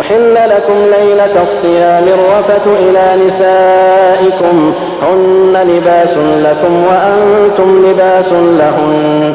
أحل لكم ليلة الصيام الرفث إلى نسائكم هن لباس لكم وأنتم لباس لهن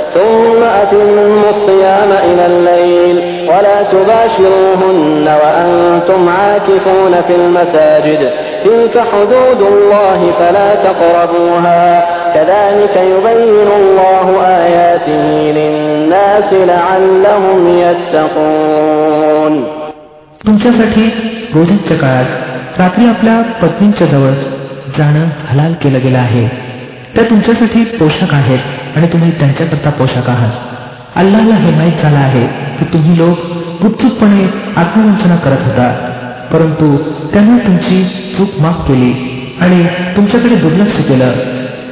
ثم أتموا الصيام إلى الليل ولا تباشروهن وأنتم عاكفون في المساجد تلك حدود الله فلا تقربوها كذلك يبين الله آياته للناس لعلهم يتقون तुमच्यासाठी रोजच्या काळात रात्री आपल्या पत्नींच्या जवळ जाणं हलाल केलं गेलं आहे त्या तुमच्यासाठी पोशाख आहेत आणि तुम्ही त्यांच्याकरता पोशाख आहात. अल्लाला हे माहीत झालं आहे की तुम्ही लोक गुपचूपपणे आत्मवंचना करत होता परंतु त्यांनी तुमची चूक माफ केली आणि तुमच्याकडे दुर्लक्ष केलं.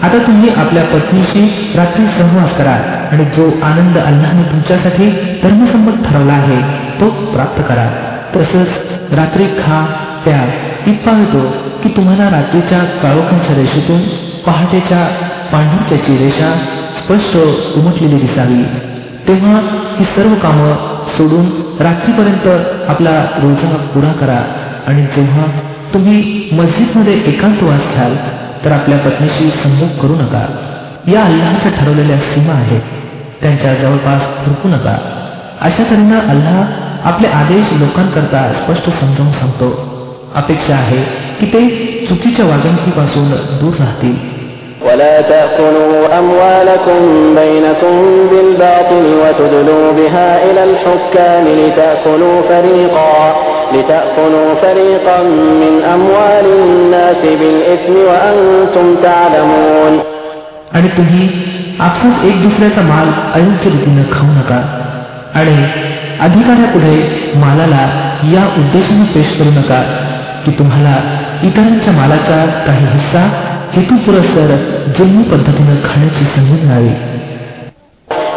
आता तुम्ही आपल्या पत्नीशी रात्री सहवास करा आणि जो आनंद अल्लाने तुमच्यासाठी धर्मसंमत ठरवला आहे तो प्राप्त करा. तसंच रात्री खा प्या. इतका येतो की तुम्हाला रात्रीच्या काळोखांच्या रेषेतून पहाटेच्या पांढुक्याची रेषा स्पष्ट उमटलेली दिसावी. तेव्हा ही सर्व कामं सोडून रात्रीपर्यंत आपला रोजा पुरा करा आणि जेव्हा तुम्ही मस्जिदमध्ये एकांतवास घ्याल तर आपल्या पत्नीशी संभोग करू नका. या अल्लाच्या ठरवलेल्या सीमा आहेत. त्यांच्या जवळपास फुरकू नका. अशा तऱ्हेनं अल्लाह आपले आदेश लोकांकरता स्पष्ट समजावून सांगतो. अपेक्षा आहे की ते चुकीच्या वागणुकीपासून दूर राहतील. ولا تأكلوا أموالكم بينكم بالباطل وتدلوا بها إلى الحكام لتأكلوا فريقا لتأكلوا فريقا من أموال الناس بالإثم وأنتم تعلمون आणि तुम्ही आपसात एक दुसऱ्याचा माल अयोग्य रीतीनं खाऊ नका आणि अधिकाऱ्यापुढे मालाला या उद्देशाने पेश करू नका की तुम्हाला इतरांच्या मालाचा काही हिस्सा हेतू पुरस्कार जुलमी पद्धतीनं खाण्याची संधी मिळावी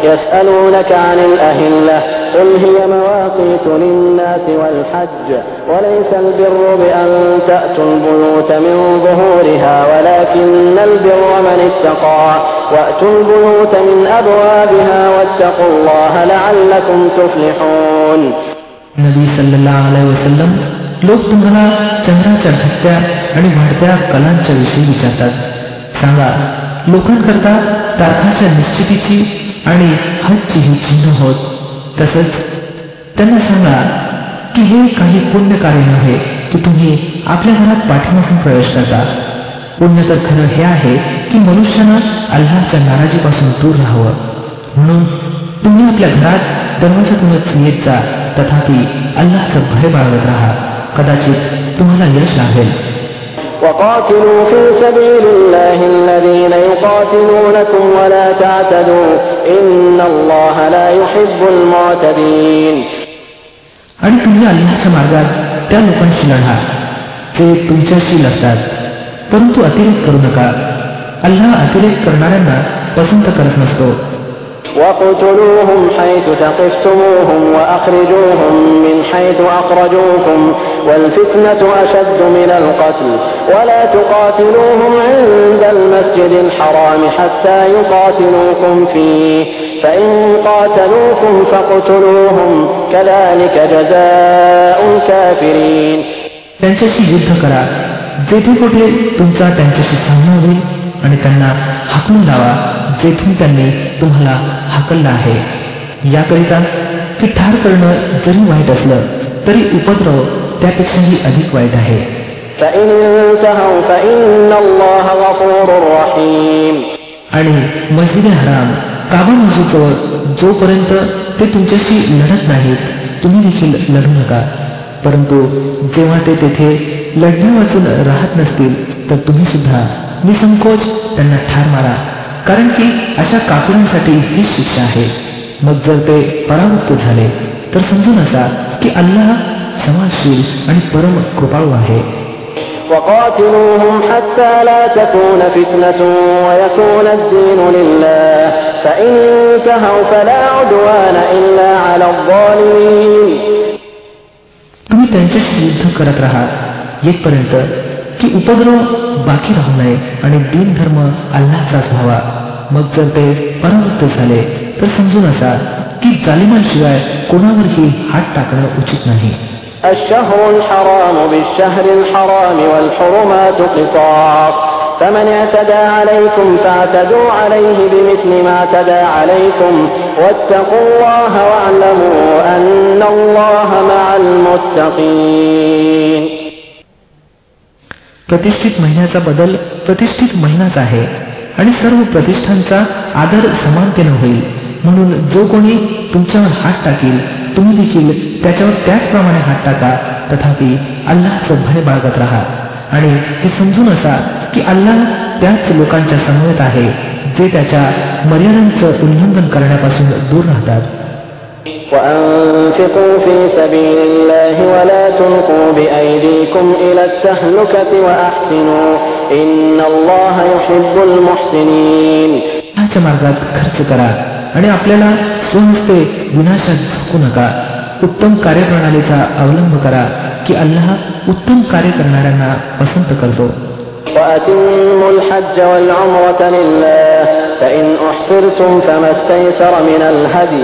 يسألونك عن الأهلة قل هي مواقيت للناس والحج وليس البر بأن تأتوا البيوت من ظهورها ولكن البر من اتقى وأتوا البيوت من أبوابها واتقوا الله لعلكم تفلحون नबी सल्लल्लाह अलैहि वसल्लम लोक तुम्हाला चंद्राच्या घटत्या आणि वाढत्या कलांच्या विषयी विचारतात. सांगा लोकांकरता तारखाच्या निश्चितीची आणि हजची ही चिन्ह होत. तसंच त्यांना सांगा की हे काही पुण्य कार्य नव्हे की तुम्ही आपल्या घरात पाठीमागून प्रवेश करता. पुण्य तर खरं हे आहे की मनुष्यानं अल्लाच्या नाराजीपासून दूर राहावं. म्हणून तुम्ही आपल्या घरात दरवाजातूनच येत जा तथापि अल्लाचं भय बाळगत राहा. कदाचित तुम्हाला यश लाभेल وقاتلوا في سبيل الله الذين يقاتلونكم ولا تعتدوا. إن الله لا يحب المعتدين. आणि तुम्ही अल्लाच्या मार्गात त्या लोकांशी लढा. ते तुमच्याशी लढतात. परंतु अतिरेक करू नका. अल्लाह अतिरेक करणाऱ्यांना पसंत करत नसतो. واقتلوهم حيث ثقفتموهم وأخرجوهم من حيث أخرجوكم والفتنة أشد من القتل ولا تقاتلوهم عند المسجد الحرام حتى يقاتلوكم فيه فإن قاتلوكم فاقتلوهم كذلك جزاء الكافرين त्यांच्याशी युद्ध करा जेथे कुठे तुमचा त्यांच्याशी सामना होईल आणि त्यांना हाकलून लावा जेथून त्यांनी तुम्हाला हाकलला आहे. याकरिता की ठार करणं जरी वाईट असलं तरी उपद्रव त्यापेक्षाही अधिक वाईट आहे. आणि मस्जिद हराम काबा मस्जिदवर जोपर्यंत ते तुमच्याशी लढत नाहीत तुम्ही देखील लढू नका. परंतु जेव्हा ते तेथे लढण्या वाचून राहत नसतील तर तुम्ही सुद्धा निसंकोच त्यांना ठार मारा. कारण की अशा कापडांसाठी ही शिक्षा आहे मग जर ते परावृत्त झाले तर समजून असा की अल्लाह समाजशील आणि परम कृपाळू आहे وقاتلوهم حتى لا تكون فتنة ويكون الدين لله فإن انتهوا فلا عدوان إلا على الظالمين तुम्ही त्यांच्याशी युद्ध करत राहा येतपर्यंत की उपद्रव बाकी राहू नये आणि दिन धर्म अल्लाचाच व्हावा मग जर ते परावृत्त झाले तर समजून असा की जालिमांशिवाय कोणावरही हात टाकणं उचित नाही الشهر الحرام بالشهر الحرام والحرمات قصاص فمن اعتدى عليكم فاعتدوا عليه بمثل ما اعتدى عليكم واتقوا الله واعلموا أن الله مع المتقين प्रतिष्ठित महिन्याचा बदल प्रतिष्ठित महिनाच आहे आणि सर्व प्रतिष्ठांचा आदर समानतेनं होईल. म्हणून जो कोणी तुमच्यावर हात टाकील तुम्ही देखील त्याच्यावर त्याचप्रमाणे हात टाका. तथापि अल्लाचं भय बाळगत राहा. आणि हे समजून असा की अल्लाह त्याच लोकांच्या समवेत आहे जे त्याच्या मर्यादांचं उल्लंघन करण्यापासून दूर राहतात. وأنفقوا في سبيل الله ولا تلقوا بأيديكم إلى التهلكة وأحسنوا إن الله يحب المحسنين ह्याच्या मार्गात खर्च करा आणि आपल्याला स्वहस्ते विनाशात झकू नका उत्तम कार्यप्रणालीचा अवलंब करा की अल्लाह उत्तम कार्य करणाऱ्यांना पसंत करतो وأتموا الحج والعمرة لله فإن أحصرتم فما استيسر من الهدي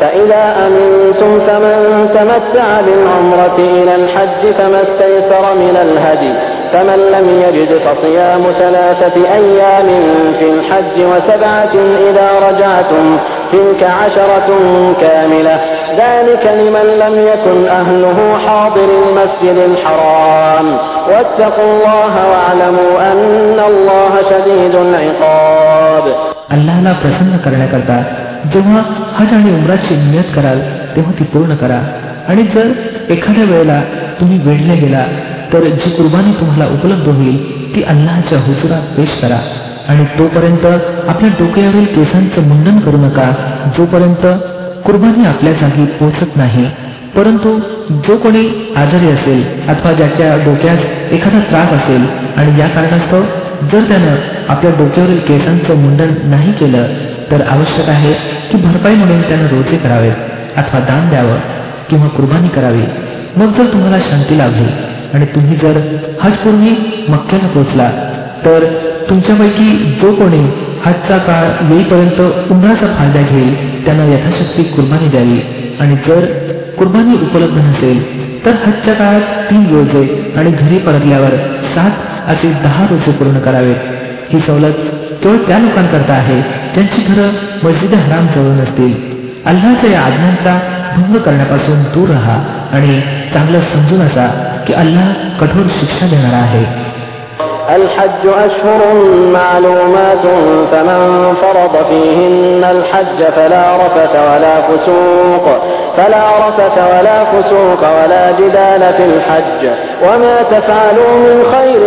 فإذا أمنتم فمن تمتع بالعمرة إلى الحج فما استيسر من الهدي فمن لم يجد فصيام ثلاثة أيام في الحج وسبعة إذا رجعتم تلك عشرة كاملة ذلك لمن لم يكن أهله حاضر المسجد الحرام واتقوا الله واعلموا أن الله شديد العقاب अल्लाहला प्रसन्न करण्याकरता जेव्हा हज आणि उमराची नियत कराल तेव्हा ती पूर्ण करा. आणि जर एखाद्या वेळेला तुम्ही वेढले गेला तर जी कुर्बानी तुम्हाला उपलब्ध होईल ती अल्लाच्या हुजुरात पेश करा. आणि तोपर्यंत आपल्या डोक्यावरील केसांचं मुंडन करू नका. जोपर्यंत कुर्बानी आपल्या जागी पोहोचत नाही परंतु जो कोणी आजारी असेल अथवा ज्याच्या डोक्यात एखादा त्रास असेल आणि या कारणास्तव जर त्यानं आपल्या डोक्यावरील केसांचं मुंडन नाही केलं तर आवश्यक आहे की भरपाई म्हणून त्यानं रोजे करावे अथवा दान द्यावं किंवा कुर्बानी करावी. मग जर तुम्हाला शांती लाभली आणि तुम्ही जर हजपूर्वी मक्क्याला पोहोचला तर तुमच्यापैकी जो कोणी हजचा काळ येईपर्यंत उन्हाचा फायदा घेईल त्यांना यथाशक्ती कुर्बानी द्यावी. आणि जर कुर्बानी उपलब्ध नसेल तर हजच्या काळात तीन रोजे आणि घरी परतल्यावर सात असे दहा रोजे पूर्ण करावेत. ही सवलत केवळ त्या लोकांकरता आहे ज्यांची घरं मस्जिद हराम जवळ नसतील अल्लाच्या या आज्ञांचा भंग करण्यापासून दूर राहा आणि चांगलं समजून असा की अल्लाह कठोर शिक्षा देणारा आहे الحج أشهر معلومات فمن فرض فيهن الحج فلا رفث ولا فسوق فلا رفث ولا فسوق ولا جدال في الحج وما تفعلوا من خير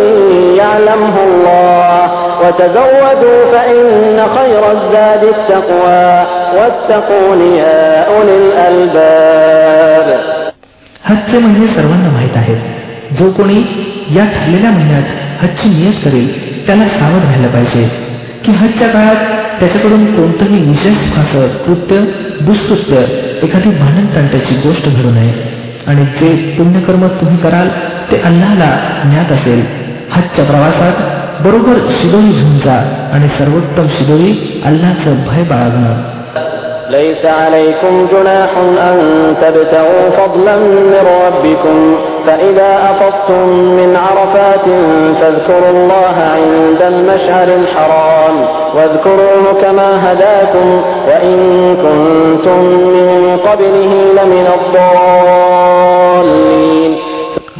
يعلمه الله وتزودوا فإن خير الزاد التقوى واتقون يا أولي الألباب हजचे महिने सर्वांना माहीत आहेत जो कोणी या ठरलेल्या महिन्यात हजची नियत करेल त्याला सावध राहायला पाहिजे की हजच्या काळात त्याच्याकडून कोणतंही विशेष असं कृत्य दुष्कृत्य एखादी भांडणतांट्याची गोष्ट घडू नये. आणि जे पुण्यकर्म तुम्ही कराल ते अल्लाला ज्ञात असेल. हजच्या प्रवासात बरोबर शिदोळी घेऊन जा आणि सर्वोत्तम शिदोई अल्लाचं भय बाळगणं. ليس عليكم جناح أن تبتغوا فضلا من ربكم فإذا أفضتم من عرفات فاذكروا الله عند المشعر الحرام واذكروه كما هداكم وإن كنتم من قبله لمن الضالين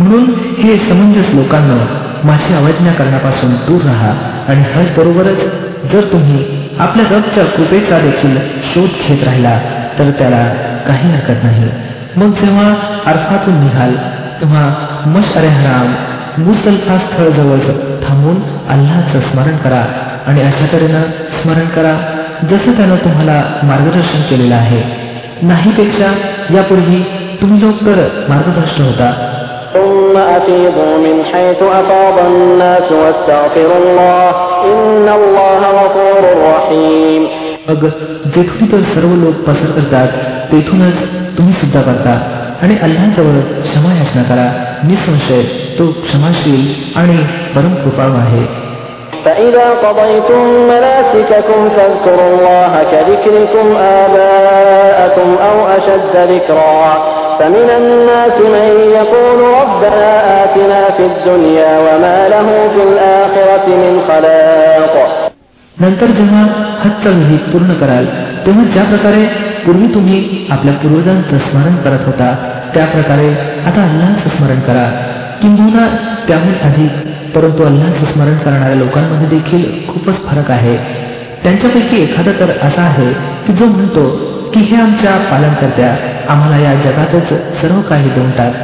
म्हणून हे समंजस लोकांना माझी अवज्ञा करण्यापासून दूर राहा आणि हज बरोबरच जर तुम्ही आपल्या रबच्या कृपेचा देखील शोध घेत राहिला तर त्याला काही हरकत नाही. मग जेव्हा अर्फातून निघाल तेव्हा मश अरे हराम मुसल्फा स्थळ जवळ थांबून अल्लाचं स्मरण करा आणि अशा तऱ्हेनं स्मरण करा जसं त्यानं तुम्हाला मार्गदर्शन केलेलं आहे. नाहीपेक्षा यापूर्वी तुम्ही लोक तर मार्गदर्शन होता. ثم أفيضوا من حيث أفاض الناس واستغفروا الله إن الله غفور رحيم मग जेथून तर सर्व लोक पसर करतात तेथूनच तुम्ही सुद्धा करता आणि अल्लाजवळ क्षमा याचना करा निसंशय तो क्षमाशील आणि परम कृपाळू आहे فإذا قضيتم مناسككم فاذكروا الله كذكركم آباءكم أو أشد ذكرا فمن الناس من يقول ربنا آتنا في الدنيا وما له في الآخرة من خلاق नंतर जेव्हा हजचा विधी पूर्ण कराल तेव्हा ज्या प्रकारे पूर्वी तुम्ही आपल्या पूर्वजांचं स्मरण करत होता त्या प्रकारे आता अल्लाचं स्मरण करा किंबहुना त्याहून अधिक परंतु अल्लाचं स्मरण करणाऱ्या लोकांमध्ये देखील खूपच फरक आहे त्यांच्यापैकी एखादा तर असा आहे की जो म्हणतो की हे आमच्या पालनकर्त्या आम्हाला या जगातच सर्व काही देऊन टाक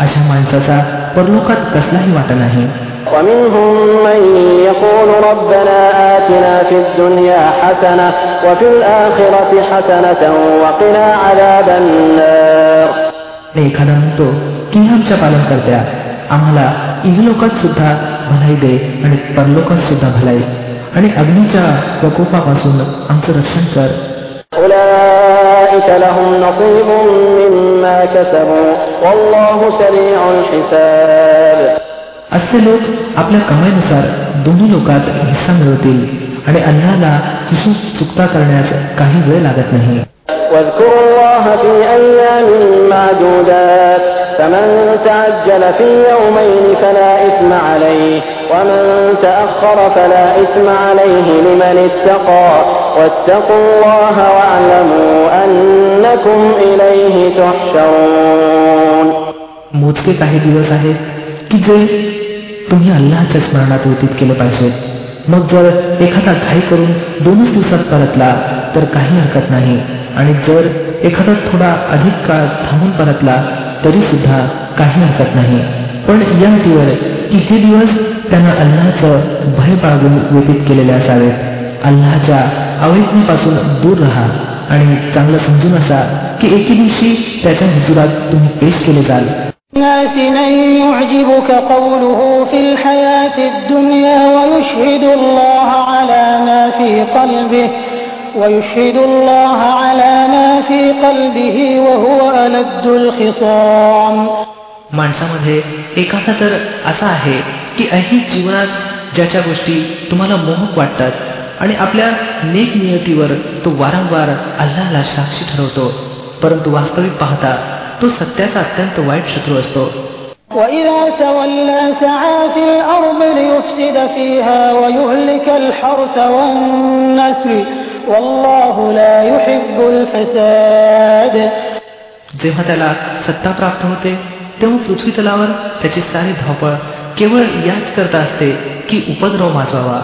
अशा माणसाचा परलोकात कसलाही वाटा नाही ومنهم من يقول ربنا آتنا في الدنيا حسنة وفي الآخرة حسنة وقنا عذاب النار एखादा म्हणतो की हे आमच्या पालनकर्त्या आम्हाला इहलोकात सुद्धा भलाई दे आणि परलोकात सुद्धा भलाई आणि अग्नीच्या प्रकोपापासून आमचं रक्षण कर أولئك لهم نصيب مما كسبوا والله سريع الحساب असे लोक आपल्या कमाईनुसार दोन्ही लोकात हिस्सा मिळवतील आणि अल्लाला हिशोब चुकता करण्यास काही वेळ लागत नाही واذكروا الله في أيام معدودات فمن تعجل في يومين فلا إثم عليه ومن تأخر فلا إثم عليه لمن اتقى واتقوا الله واعلموا أنكم إليه تحشرون मोजके काही दिवस आहेत की जे तुम्ही अल्लाच्या स्मरणात व्यतीत केले पाहिजेत मग जर एखादा घाई करून दोनच दिवसात परतला तर काही हरकत नाही आणि जर एखादा थोडा अधिक काळ थांबून परतला तरी सुद्धा काही हरकत नाही पण या अटीवर की हे दिवस त्यांना अल्लाचं भय बाळगून व्यतीत केलेले असावेत अल्लाच्या अवैज्ञेपासून दूर राहा आणि चांगलं समजून असा की एके दिवशी त्याच्या हुजुरात तुम्ही पेश केले जाल الناس من يعجبك قوله في الحياة الدنيا ويشهد الله على ما في قلبه ويشهد الله على ما في قلبه وهو ألد الخصام माणसामध्ये एखादा तर असा आहे की ऐहिक जीवनात ज्याच्या गोष्टी तुम्हाला मोहक वाटतात आणि आपल्या नेक नियतीवर तो वारंवार अल्लाला साक्षी ठरवतो परंतु वास्तविक पाहता तो सत्याचा अत्यंत वाईट शत्रू असतो وإذا تولى سعى في الأرض ليفسد فيها ويهلك الحرث والنسل والله لا يحب الفساد जेव्हा त्याला सत्ता प्राप्त होते तेव्हा पृथ्वी तलावर त्याची सारी धावपळ केवळ याच करता असते की उपद्रव माजवावा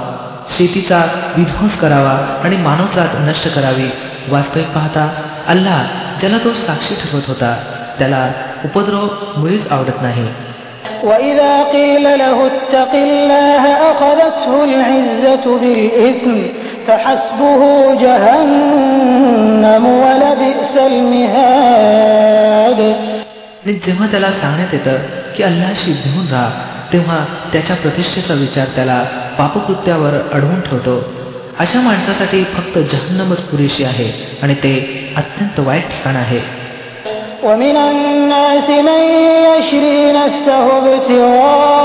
शेतीचा विध्वंस करावा आणि मानवजात नष्ट करावी वास्तविक पाहता अल्लाह ज्याला तो साक्षी ठरवत होता त्याला उपद्रव मुळीच आवडत नाही وإذا قيل له اتق الله أخذته العزة بالإثم فحسبه جهنم ولبئس المهاد आणि जेव्हा त्याला सांगण्यात येतं की अल्लाशी भिवून राहा तेव्हा त्याच्या प्रतिष्ठेचा विचार त्याला पापकृत्यावर अडवून ठेवतो अशा माणसासाठी फक्त जहन्नमच पुरेशी आहे आणि ते अत्यंत वाईट ठिकाण आहे ومن الناس من يشري نفسه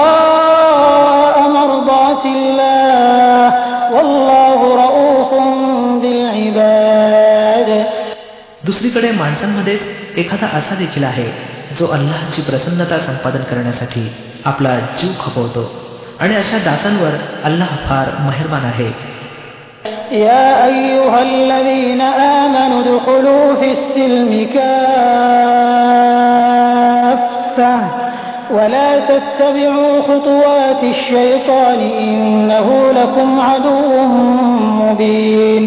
ابتغاء مرضات الله दुसरीकडे माणसांमध्येच एखादा असा देखील आहे जो अल्लाहची प्रसन्नता संपादन करण्यासाठी आपला जीव खपवतो आणि अशा दासांवर अल्लाह फार मेहरबान आहे يا أيها الذين آمنوا ادخلوا في السلم كافة ولا تتبعوا خطوات الشيطان إنه لكم عدو مبين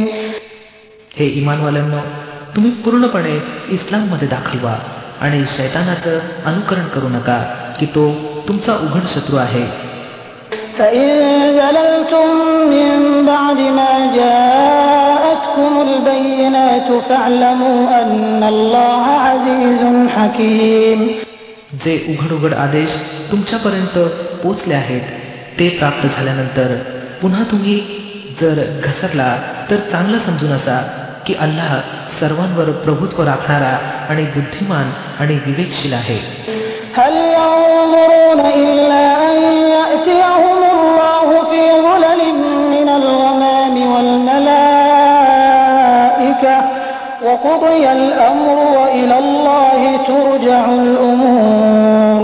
हे इमानवाल्यांनो तुम्ही पूर्णपणे इस्लाममध्ये दाखल व्हा आणि शैतानाचं अनुकरण करू नका की तो तुमचा उघड शत्रू आहे فإن زللتم من بعد ما جاءتكم جاءتكم البينات فاعلموا أن الله عزيز حكيم जे उघड उघड आदेश तुमच्यापर्यंत पोचले आहेत ते प्राप्त झाल्यानंतर पुन्हा तुम्ही जर घसरला तर चांगलं समजून असा की अल्लाह सर्वांवर प्रभुत्व राखणारा आणि बुद्धिमान आणि विवेकशील आहे هل ينظرون إلا أن يأتيهم الله في ظلل من الغمام والملائكة وقضي الأمر وإلى الله ترجع الأمور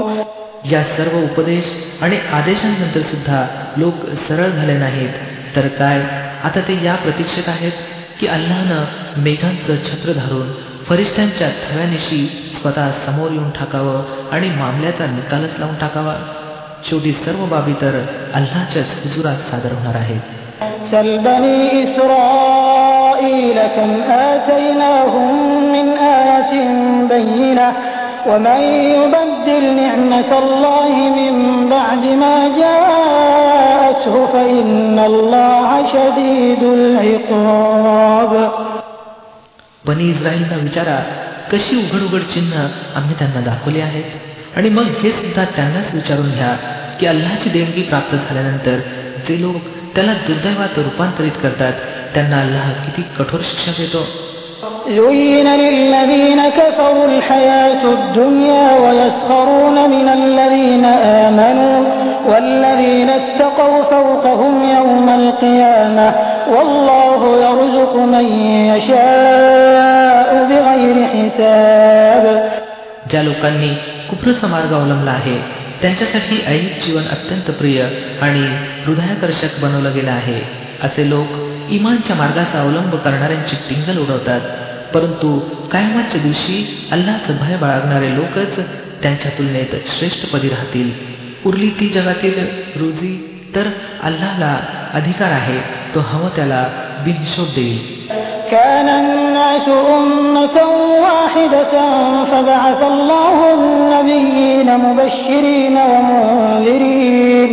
या सर्व उपदेश आणि आदेशांनंतर सुद्धा लोक सरळ झाले नाहीत तर काय आता ते या प्रतीक्षेत आहेत की अल्लानं मेघांचं छत्र धरून फरिश्त्यांच्या थव्यानिशी स्वतः समोर येऊन टाकावं आणि मामल्याचा निकालच लावून टाकावा शेवटी सर्व बाबी तर अल्लाच्याच हुजुरात सादर होणार आहेत سل بني إسرائيل كم آتيناهم من آية بينة ومن يبدل نعمة الله من بعد ما جاءته فإن الله شديد العقاب बनी इस्राईलना विचारा कशी उघड उघड चिन्ह आम्ही त्यांना दाखवली आहेत आणि मग हे सुद्धा त्यांनाच विचारून घ्या की अल्लाची देणगी प्राप्त झाल्यानंतर जे लोक त्याला दुर्दैवात रूपांतरित करतात त्यांना अल्लाह किती कठोर शिक्षा देतो زين للذين كفروا الحياة الدنيا ويسخرون من الذين آمنوا والذين اتقوا فوقهم يوم القيامة والله يرزق من يشاء بغير حساب ज्या लोकांनी कुप्रचा मार्ग अवलंबला आहे त्यांच्यासाठी ऐहिक जीवन अत्यंत प्रिय आणि हृदयाकर्षक बनवलं गेलं आहे असे लोक इमानच्या मार्गाचा अवलंब करणाऱ्यांची टिंगल उडवतात परंतु कायमाच्या दिवशी अल्लाचं भय बाळगणारे लोकच त्यांच्या तुलनेत श्रेष्ठपदी राहतील उरली ती जगातील रुजी तर अल्लाहला अधिकार आहे तो हवं त्याला बिनशोध देईल كان الناس أمة واحدة فبعث الله النبيين مبشرين ومنذرين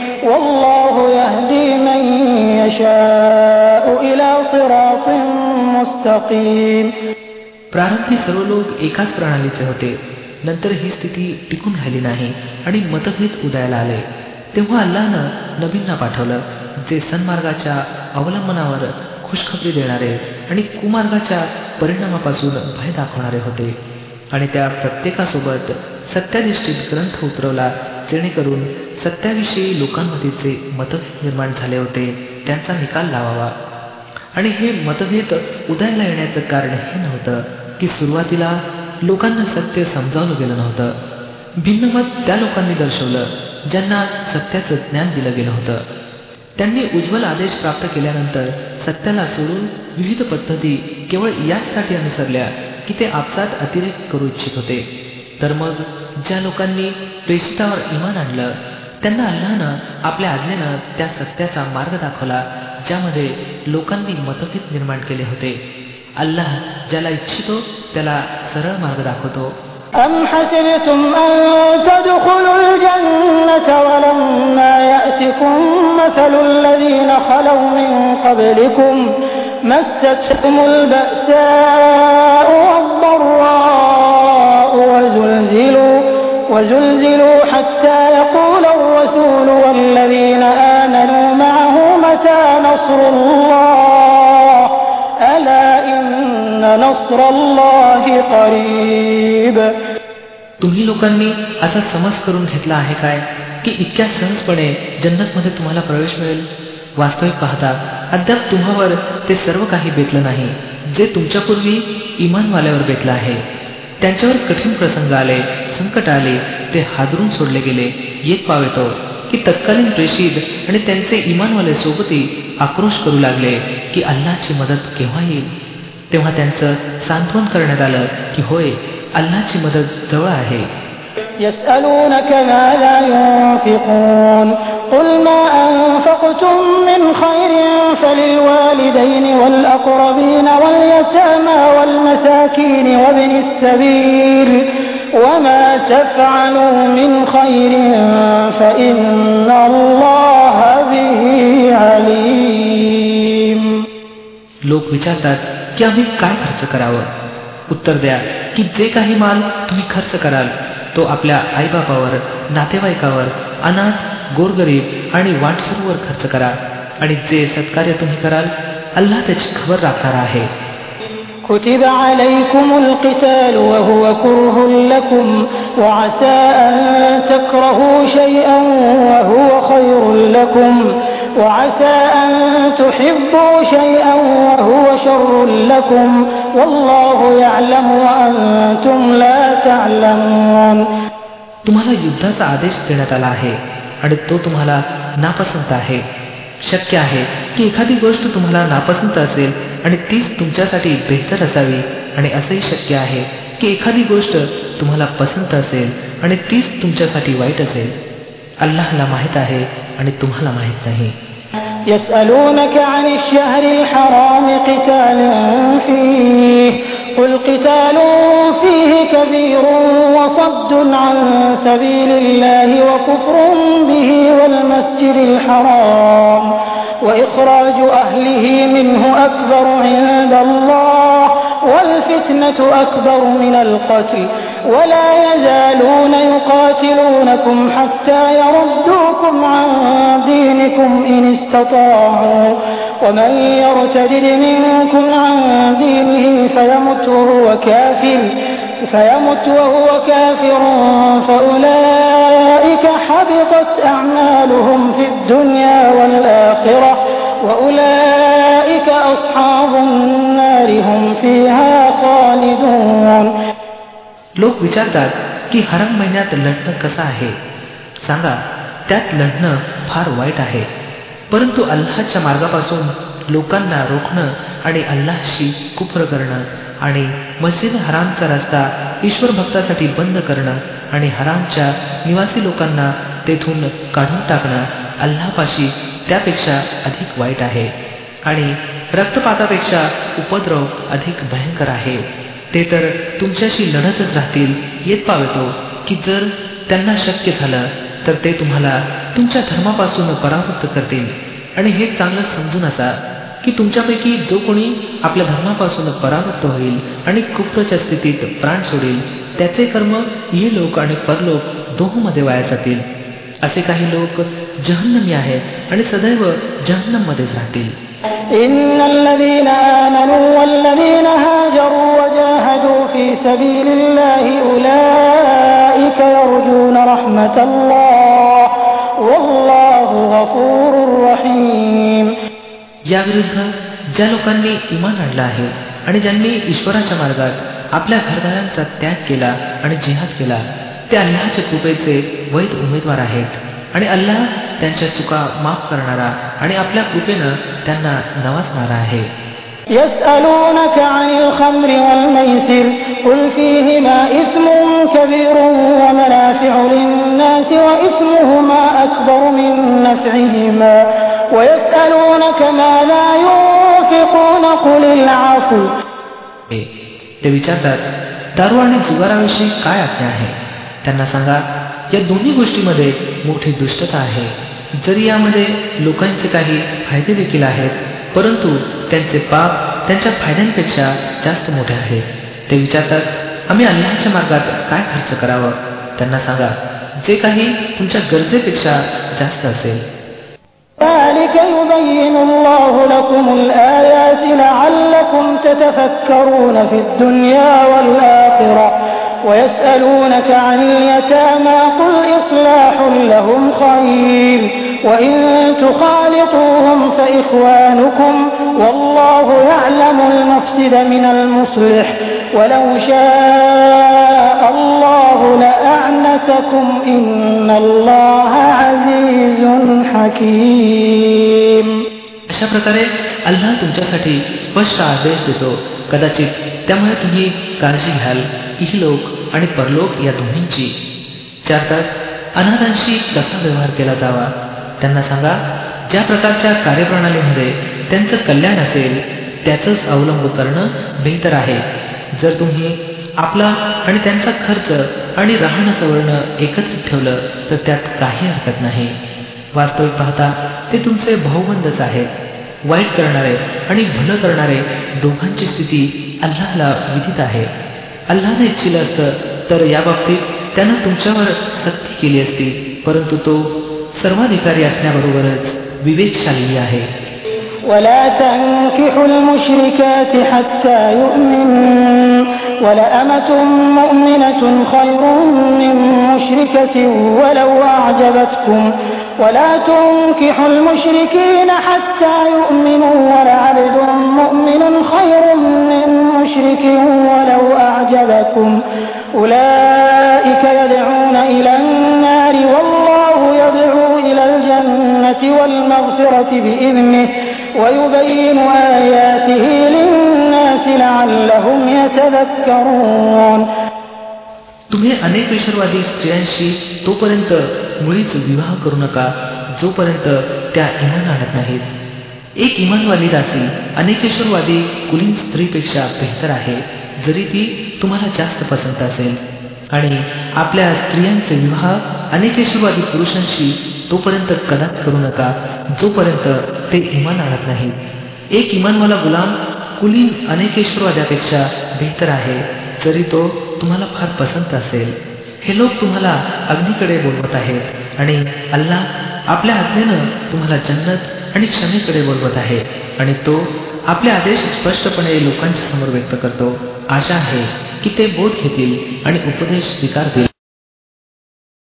والله يهدي من يشاء إلى صراط مستقيم प्रारंभी सर्व लोक एकाच प्रणालीचे होते नंतर ही स्थिती टिकून राहिली नाही आणि मतभेद उदयाला आले तेव्हा अल्लानं नबींना पाठवलं जे सन्मार्गाच्या अवलंबनावर खुशखबरी देणारे आणि कुमार्गाच्या परिणामापासून भय दाखवणारे होते आणि त्या प्रत्येकासोबत सत्याधिष्ठित ग्रंथ उतरवला जेणेकरून सत्याविषयी लोकांमध्ये जे मतभेद निर्माण झाले होते. त्यांचा निकाल लावावा. आणि हे मतभेद उदयाला येण्याचं कारण हे नव्हतं की सुरुवातीला लोकांना सत्य समजावलं गेलं नव्हतं. भिन्न मत त्या लोकांनी दर्शवलं ज्यांना सत्याचं ज्ञान दिलं गेलं होतं. त्यांनी उज्ज्वल आदेश प्राप्त केल्यानंतर सत्याला सोडून विविध पद्धती केवळ याचसाठी अनुसरल्या की ते आपसात अतिरेक करू इच्छित होते. तर मग ज्या लोकांनी प्रेषितावर इमान आणलं त्यांना अल्लानं आपल्या आज्ञेनं त्या सत्याचा मार्ग दाखवला ज्यामध्ये लोकांनी मतभेद निर्माण केले होते अल्लाह ज्याला इच्छितो त्याला सरळ मार्ग दाखवतो أم حسبتم أن تدخلوا الجنة ولما يأتكم مثل الذين خلوا من قبلكم مستهم البأساء وزلزلوا حتى يقول الرسول والذين آمنوا معه متى نصر الله ألا إن نصر الله قريب तुम्ही लोकांनी असा समज करून घेतला आहे काय की इतक्या सहजपणे जन्नतमध्ये तुम्हाला प्रवेश मिळेल वास्तविक पाहता अद्याप तुम्हावर ते सर्व काही बेतलं नाही जे तुमच्यापूर्वी इमानवाल्यावर बेतलं आहे त्यांच्यावर कठीण प्रसंग आले संकट आले ते हादरून सोडले गेले येत पावेतो की तत्कालीन प्रेषित आणि त्यांचे इमानवाले सोबती आक्रोश करू लागले की अल्लाची मदत केव्हा येईल तेव्हा त्यांचं सांत्वन करण्यात आलं की होय अल्लाची मदत जवळ आहे يسألونك ماذا ينفقون قل ما أنفقتم من خير فللوالدين والأقربين واليتامى والمساكين وابن السبيل وما تفعلوا من خير فإن الله به عليم लोक विचारतात की आम्ही काय खर्च करावं उत्तर द्या की जे काही माल तुम्ही खर्च कराल तो आपल्या आईबापावर नातेवाईकावर अनाथ गोरगरीब आणि वाटसरूवर खर्च करा आणि जे सत्कार्य तुम्ही कराल अल्लाह त्याची खबर राखणार आहे كتب عليكم القتال وهو كره لكم وعسى أن تكرهوا شيئا وهو خير لكم وعسى أن تحبوا شيئا وهو شر لكم والله يعلم وأنتم لا تعلمون तुम्हाला युद्धाचा आदेश देण्यात आला आहे आणि तो तुम्हाला नापसंत आहे शक्य आहे की एखादी गोष्ट तुम्हाला नापसंत असेल आणि तीच तुमच्यासाठी बेहतर असावी आणि असंही शक्य आहे की एखादी गोष्ट तुम्हाला पसंत असेल आणि तीच तुमच्यासाठी वाईट असेल अल्लाहला माहीत आहे आणि तुम्हाला माहीत नाही يسألونك عن الشهر الحرام قتال فيه قل قتال فيه كبير وصد عن سبيل الله وكفر به والمسجد الحرام وإخراج أهله منه أكبر عند الله والفتنة أكبر من القتل ولا يزالون يقاتلونكم حتى يردوكم عن دينكم إن استطاعوا ومن يرتد منكم عن دينه فيمت وهو كافر فيمت وهو كافر فأولئك حبطت أعمالهم في الدنيا والآخرة وأولئك أصحاب النار هم فيها خالدون लोक विचारतात की हरम महिन्यात लढणं कसं आहे सांगा त्यात लढणं फार वाईट आहे परंतु अल्लाच्या मार्गापासून लोकांना रोखणं आणि अल्लाशी कुफ्र करणं आणि मस्जिद हरामचा रस्ता ईश्वर भक्तासाठी बंद करणं आणि हरामच्या निवासी लोकांना तेथून काढून टाकणं अल्लापाशी त्यापेक्षा अधिक वाईट आहे. आणि रक्तपातापेक्षा उपद्रव अधिक भयंकर आहे. ते तर तुमच्याशी लढतच राहतील येत पावतो की जर त्यांना शक्य झालं तर ते तुम्हाला तुमच्या धर्मापासून परावृत्त करतील. आणि हे चांगलं समजून असा की तुमच्यापैकी जो कोणी आपल्या धर्मापासून परावृत्त होईल आणि कुप्रच्या स्थितीत प्राण सोडेल त्याचे कर्म ये लोक आणि परलोक दोहमध्ये वाया जातील. असे काही लोक जहन्नमी आहेत आणि सदैव जहन्नममध्येच राहतील إن الذين آمنوا والذين هاجروا وجاهدوا في سبيل الله أولئك يرجون رحمة الله والله غفور رحيم याविरुद्ध ज्या लोकांनी इमान आणलं आहे आणि ज्यांनी ईश्वराच्या मार्गात आपल्या घरदारांचा त्याग केला आणि जिहाद केला ते अल्लाच्या कृपेचे वैध उमेदवार आहेत आणि अल्लाह त्यांच्या चुका माफ करणारा आणि आपल्या कृपेनं त्यांना नवाजणारा आहे يسألونك عن الخمر والميسر قل فيهما إثم كبير ومنافع للناس وإثمهما أكبر من نفعهما ويسألونك ماذا ينفقون قل العفو ते विचारतात दारू आणि जुगाराविषयी काय आज्ञा आहे त्यांना सांगा या दोन्ही गोष्टीमध्ये मोठी दुष्टता आहे. जरी यामध्ये लोकांचे काही फायदे देखील आहेत परंतु त्यांचे पाप त्यांच्या फायद्यांपेक्षा जास्त मोठे आहे ते विचारतात आम्ही अल्लाच्या मार्गात काय खर्च करावं? त्यांना सांगा जे काही तुमच्या गरजेपेक्षा जास्त असेल. ذلك يبين الله لكم الآيات لعلكم تتفكرون في الدنيا والآخرة ويسألونك عن اليتامى قل إصلاح لهم خير وإن تخالطوهم فإخوانكم والله يعلم المفسد من المصلح ولو شاء الله لأعنتكم إن الله عزيز حكيم अशा प्रकारे अल्लाह तुमच्यासाठी स्पष्ट आदेश देतो कदाचित त्यामुळे तुम्ही काळजी घ्याल इहलोक आणि परलोक या दोन्हींची. तास अनाथांशी कसा व्यवहार केला जावा. त्यांना सांगा ज्या प्रकारच्या कार्यप्रणालीमध्ये त्यांचं कल्याण असेल त्याचंच अवलंब करणं बेहतर आहे. जर तुम्ही आपला आणि त्यांचा खर्च आणि राहणं सवरणं एकत्रित ठेवलं तर त्यात काही हरकत नाही. वास्तविक पाहता ते तुमचे भाऊबंदच आहेत. वाईट करणारे आणि भलं करणारे दोघांची स्थिती अल्लाहला विदित आहे अल्लाने इच्छिलं असतं तर या बाबतीत त्यानं तुमच्यावर सक्ती केली असती परंतु तो सर्वाधिकारी असण्याबरोबरच विवेकशाली आहे ولا تنكحوا المشركات حتى يؤمنوا ولأمة مؤمنة خير من مشركة ولو أعجبتكم ولا تنكحوا المشركين حتى يؤمنوا ولعبد مؤمن خير من مشرك ولو أعجبكم أولئك يدعون إلى النار والله يدعو إلى الجنة والمغفرة بإذنه ويبين آياته للناس لعلهم يتذكرون तुम्ही अनेक विसरवादी स्त्रियांशी तोपर्यंत मुळीच विवाह करू नका. जोपर्यंत त्या इमान आणत नाहीत. एक इमानवाली दासी अनेकेश्वरवादी कुलीन स्त्रीपेक्षा बेहतर आहे जरी ती तुम्हाला जास्त पसंत असेल. आणि आपल्या स्त्रियांचे विवाह अनेकेश्वरवादी पुरुषांशी तोपर्यंत कदाच करू नका जोपर्यंत ते इमान आणत नाहीत. एक इमानवाला गुलाम कुलीन अनेकेश्वरवाद्यापेक्षा बेहतर आहे जरी तो तुम्हाला फार पसंत असेल. हे लोक तुम्हाला अग्नीकडे बोलवत आहेत आणि अल्लाह आपल्या आज्ञेनं तुम्हाला जन्नत आणि क्षमेकडे बोलवत आहे आणि तो आपले आदेश स्पष्टपणे लोकांच्या समोर व्यक्त करतो. आशा आहे की ते बोध घेतील आणि उपदेश स्वीकारतील.